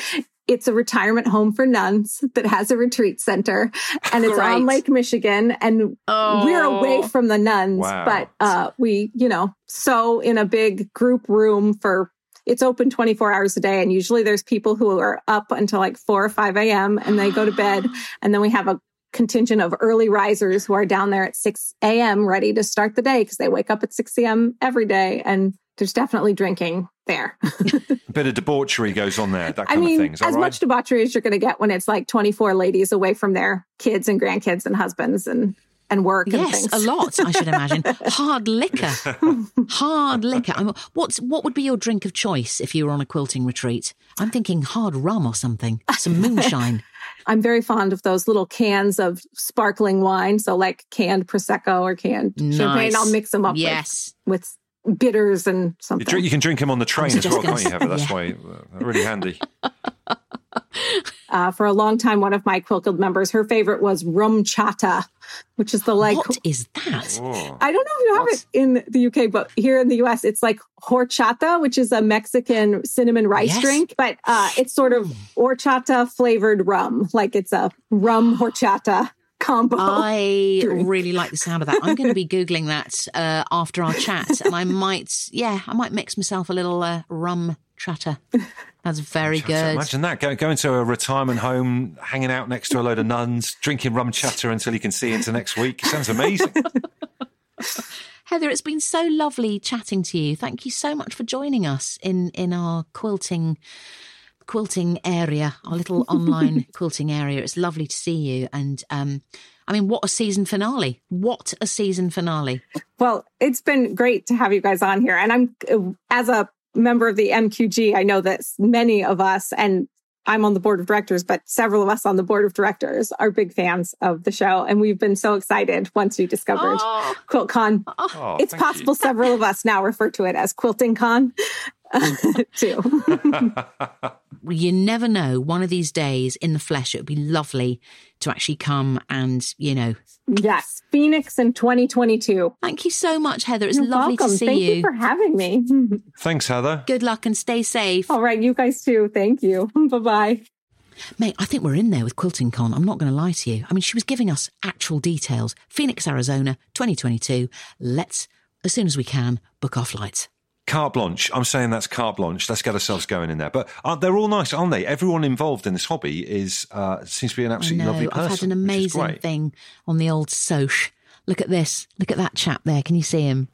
it's a retirement home for nuns that has a retreat center and it's on Lake Michigan and we're away from the nuns, Wow. but uh, we, you know, sew in a big group room for it's open 24 hours a day. And usually there's people who are up until like 4 or 5 a.m. and they go to bed. And then we have a contingent of early risers who are down there at 6 a.m. ready to start the day because they wake up at 6 a.m. every day. And there's definitely drinking there. A bit of debauchery goes on there, that I mean, of thing. Is as right? much debauchery as you're going to get when it's like 24 ladies away from their kids and grandkids and husbands and, and work and yes, things. a lot. I should imagine hard liquor, hard liquor. I'm, what's what would be your drink of choice if you were on a quilting retreat? I'm thinking hard rum or something, some moonshine. I'm very fond of those little cans of sparkling wine. So like canned Prosecco or canned champagne. I'll mix them up with- Yes. with, bitters and You, something. drink, you can drink them on the train as well, can't you, Heather? That's say, why uh, really handy. Uh, for a long time, one of my Quilt Guild members, her favorite was RumChata, which is the like, what is that? Oh. I don't know if you have it in the UK, but here in the US, it's like horchata, which is a Mexican cinnamon rice Yes. drink, but uh, it's sort of horchata flavored rum. Like it's a rum horchata combo. I drink. really like the sound of that. I'm going to be googling that uh, after our chat, and I might, yeah, I might mix myself a little uh, rum chatter. That's very good. Imagine that. Go, going to a retirement home, hanging out next to a load of nuns, drinking rum chatter until you can see into next week. Sounds amazing. Heather, it's been so lovely chatting to you. Thank you so much for joining us in in our quilting quilting area, our little online quilting area. It's lovely to see you, and um, I mean, what a season finale! What a season finale! Well, it's been great to have you guys on here. And I'm, uh, as a member of the MQG, I know that many of us, and I'm on the board of directors, but several of us on the board of directors are big fans of the show. And we've been so excited once we discovered Oh. QuiltCon. Oh, it's thank you. possible several of us now refer to it as Quilting Con too. you never know. One of these days in the flesh, it would be lovely to actually come and, you know. yes, Phoenix in 2022. Thank you so much, Heather. It's You're lovely welcome. to see Thank you. you for having me. Thanks, Heather. Good luck and stay safe. All right, you guys too. Thank you. Bye bye. Mate, I think we're in there with Quilting Con. I'm not going to lie to you. I mean, she was giving us actual details. Phoenix, Arizona, 2022. Let's, as soon as we can, book our flights. Carte blanche. I'm saying that's carte blanche. Let's get ourselves going in there. But uh, they're all nice, aren't they? Everyone involved in this hobby is uh, seems to be an absolutely lovely person. I've had an amazing thing on the old Soch. Look at this. Look at that chap there. Can you see him?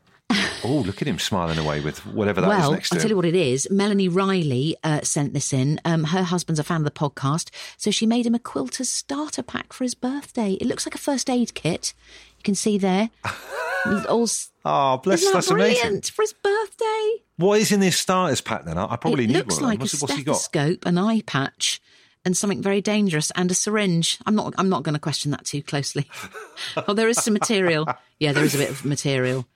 Oh, look at him smiling away with whatever that well, next to I'll tell you what it is. Melanie Riley uh, sent this in. Um, her husband's a fan of the podcast, so she made him a quilter's starter pack for his birthday. It looks like a first aid kit. You can see there. All, Oh, bless, that that's brilliant amazing. for his birthday? What is in this starters pack then? I, I probably it need looks one. of like a What's, what's he got? stethoscope, an eye patch, and something very dangerous, and a syringe. I'm not. I'm not going to question that too closely. oh, there is some material. Yeah, there is a bit of material.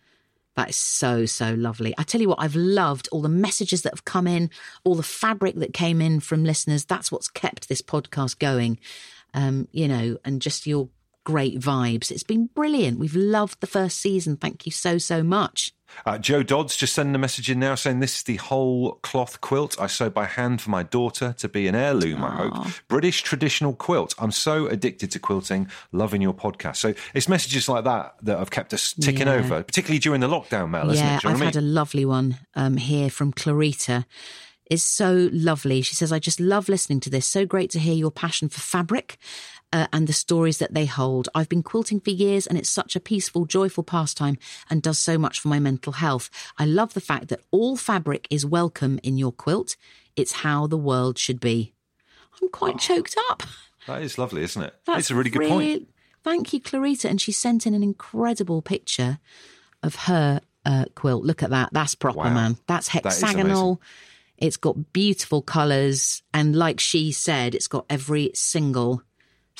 That is so so lovely. I tell you what, I've loved all the messages that have come in, all the fabric that came in from listeners. That's what's kept this podcast going. Um, you know, and just your great vibes. It's been brilliant. We've loved the first season. Thank you so so much. Uh, Joe Dodds just sending a message in now saying this is the whole cloth quilt I sewed by hand for my daughter to be an heirloom, I hope. British traditional quilt. I'm so addicted to quilting, loving your podcast. So it's messages like that that have kept us ticking Yeah. over, particularly during the lockdown, Mel, isn't yeah, I've I had a lovely one um, here from Clarita. It's so lovely. She says, I just love listening to this. So great to hear your passion for fabric uh, and the stories that they hold. I've been quilting for years and it's such a peaceful, joyful pastime and does so much for my mental health. I love the fact that all fabric is welcome in your quilt. It's how the world should be. I'm quite choked up. That is lovely, isn't it? That's it's a really good point. Thank you, Clarita. And she sent in an incredible picture of her uh, quilt. Look at that. That's proper, Wow. man. That's hexagonal. it's got beautiful colours. And like she said, it's got every single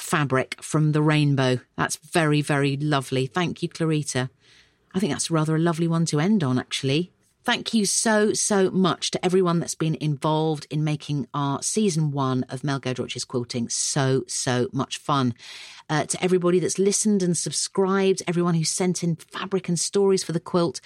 fabric from the rainbow. That's very, very lovely. Thank you, Clarita. I think that's rather a lovely one to end on, actually. Thank you so, so much to everyone that's been involved in making our season one of Mel Giedroyc's quilting so, so much fun. Uh, to everybody that's listened and subscribed, everyone who sent in fabric and stories for the quilt,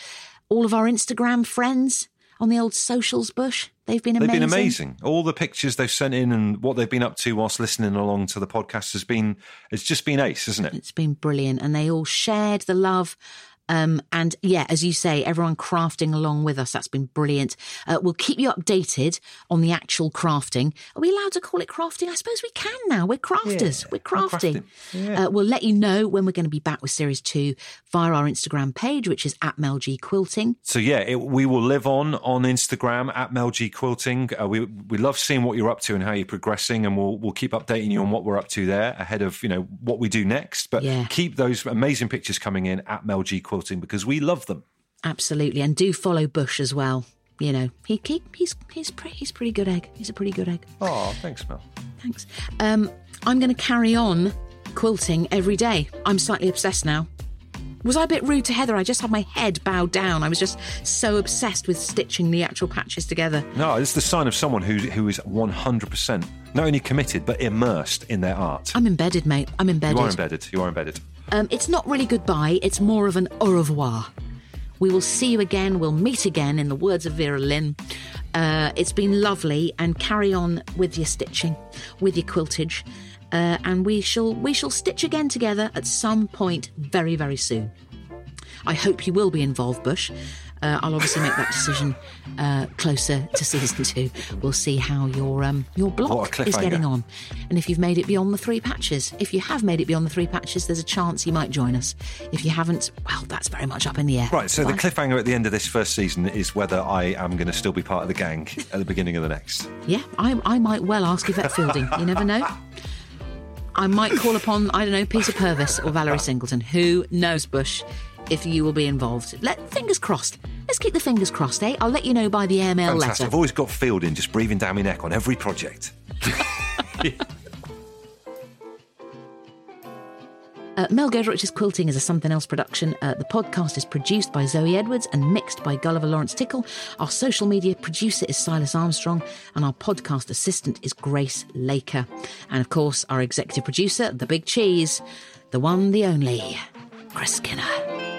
all of our Instagram friends on the old socials bush. They've been amazing. They've been amazing. All the pictures they've sent in and what they've been up to whilst listening along to the podcast has been, it's just been ace, isn't it? It's been brilliant. And they all shared the love. Um, and yeah, as you say, everyone crafting along with us. That's been brilliant. Uh, we'll keep you updated on the actual crafting. Are we allowed to call it crafting? I suppose we can now. We're crafters. we're crafting. Uh, we'll let you know when we're going to be back with series two via our Instagram page, which is at Mel G Quilting. So yeah, it, we will live on on Instagram at Mel G Quilting. Uh, we we love seeing what you're up to and how you're progressing, and we'll we'll keep updating you on what we're up to there ahead of you know what we do next. But Yeah. keep those amazing pictures coming in at Mel G Quilting because we love them. Absolutely. And do follow Bush as well. You know, he, he he's he's pretty he's pretty good egg. He's a pretty good egg. Oh, thanks, Mel. Thanks. Um, I'm going to carry on quilting every day. I'm slightly obsessed now. Was I a bit rude to Heather? I just had my head bowed down. I was just so obsessed with stitching the actual patches together. No, it's the sign of someone who who is 100 percent not only committed but immersed in their art. I'm embedded, mate. I'm embedded. You are embedded. You are embedded. Um, it's not really goodbye, it's more of an au revoir. We will see you again, we'll meet again, in the words of Vera Lynn. Uh, it's been lovely, and carry on with your stitching, with your quiltage, uh, and we shall we shall stitch again together at some point very very soon. I hope you will be involved, Bush. Uh, I'll obviously make that decision uh, closer to season two. We'll see how your um, your block is getting on, and if you've made it beyond the three patches. If you have made it beyond the three patches, there's a chance you might join us. If you haven't, well, that's very much up in the air. Right. So the cliffhanger at the end of this first season is whether I am going to still be part of the gang at the beginning of the next. Yeah, I, I might well ask Yvette Fielding. You never know. I might call upon, I don't know, Peter Purves or Valerie Singleton. Who knows, Bush, if you will be involved. Let Fingers crossed. Let's keep the fingers crossed, eh? I'll let you know by the airmail Fantastic. letter. I've always got Fielding just breathing down my neck on every project. Uh, Mel Giedroyc's Quilting is a Something Else production. Uh, the podcast is produced by Zoe Edwards and mixed by Gulliver Lawrence Tickle. Our social media producer is Silas Armstrong, and our podcast assistant is Grace Laker. And of course, our executive producer, the big cheese, the one, the only, Chris Skinner.